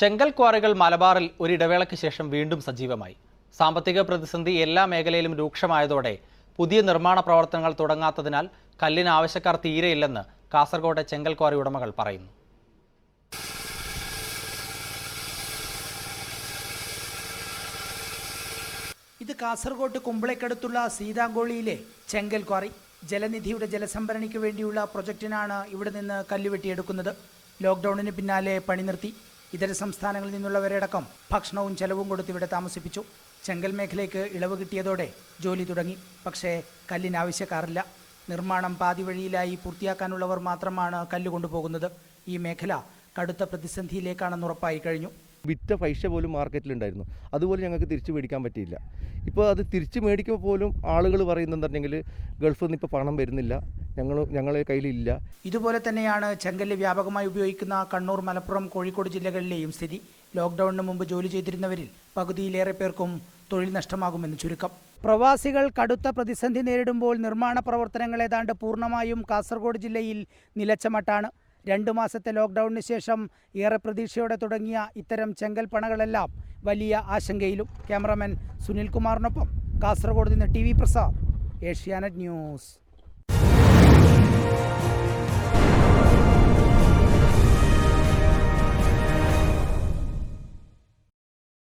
ചെങ്കൽ ക്വാറികൾ മലബാറിൽ ഒരിടവേളയ്ക്ക് ശേഷം വീണ്ടും സജീവമായി. സാമ്പത്തിക പ്രതിസന്ധി എല്ലാ മേഖലയിലും രൂക്ഷമായതോടെ പുതിയ നിർമ്മാണ പ്രവർത്തനങ്ങൾ തുടങ്ങാത്തതിനാൽ കല്ലിന് ആവശ്യക്കാർ തീരെയില്ലെന്ന് കാസർഗോഡ് ചെങ്കൽ ക്വാറി ഉടമകൾ പറയുന്നു. ഇത് കാസർഗോഡ് കുമ്പളയ്ക്കടുത്തുള്ള സീതാങ്കോളിയിലെ ചെങ്കൽ ക്വാറി. ജലനിധിയുടെ ജലസംഭരണിക്ക് വേണ്ടിയുള്ള പ്രൊജക്ടിനാണ് ഇവിടെ നിന്ന് കല്ലുവെട്ടിയെടുക്കുന്നത് ലോക്ക്ഡൌണിന് പിന്നാലെ പണി നിർത്തി. ഇതര സംസ്ഥാനങ്ങളിൽ നിന്നുള്ളവരടക്കം ഭക്ഷണവും ചെലവും കൊടുത്ത് ഇവിടെ താമസിപ്പിച്ചു. ചെങ്കൽ മേഖലയ്ക്ക് ഇളവ് കിട്ടിയതോടെ ജോലി തുടങ്ങി. പക്ഷേ കല്ലിന് ആവശ്യക്കാറില്ല. നിർമ്മാണം പാതി വഴിയിലായി പൂർത്തിയാക്കാനുള്ളവർ മാത്രമാണ് കല്ല് കൊണ്ടുപോകുന്നത്. ഈ മേഖല കടുത്ത പ്രതിസന്ധിയിലേക്കാണെന്ന് ഉറപ്പായി കഴിഞ്ഞു. വിറ്റ പൈസ പോലും മാർക്കറ്റിലുണ്ടായിരുന്നു. അതുപോലെ ഞങ്ങൾക്ക് തിരിച്ചു മേടിക്കാൻ പറ്റിയില്ല. ഇപ്പോൾ അത് തിരിച്ചു മേടിക്കുമ്പോൾ പോലും ആളുകൾ പറയുന്നുണ്ടെങ്കിൽ ഗൾഫിൽ നിന്ന് ഇപ്പോൾ പണം വരുന്നില്ല. ഞങ്ങൾ ഞങ്ങളെ കയ്യിലില്ല. ഇതുപോലെ തന്നെയാണ് ചെങ്കല്ല് വ്യാപകമായി ഉപയോഗിക്കുന്ന കണ്ണൂർ മലപ്പുറം കോഴിക്കോട് ജില്ലകളിലെയും സ്ഥിതി. ലോക്ക്ഡൌണിന് മുമ്പ് ജോലി ചെയ്തിരുന്നവരിൽ പകുതിയിലേറെ പേർക്കും തൊഴിൽ നഷ്ടമാകുമെന്ന് ചുരുക്കം. പ്രവാസികൾ കടുത്ത പ്രതിസന്ധി നേരിടുമ്പോൾ നിർമ്മാണ പ്രവർത്തനങ്ങൾ ഏതാണ്ട് പൂർണമായും കാസർഗോഡ് ജില്ലയിൽ നിലച്ചമട്ടാണ് രണ്ടു മാസത്തെ ലോക്ക്ഡൌണിന് ശേഷം ഏറെ പ്രതീക്ഷയോടെ തുടങ്ങിയ ഇത്തരം ചെങ്കൽ പണകളെല്ലാം വലിയ ആശങ്കയിലും. ക്യാമറാമാൻ സുനിൽകുമാറിനൊപ്പം കാസർഗോഡ് നിന്ന് T V Prasad Asianet news.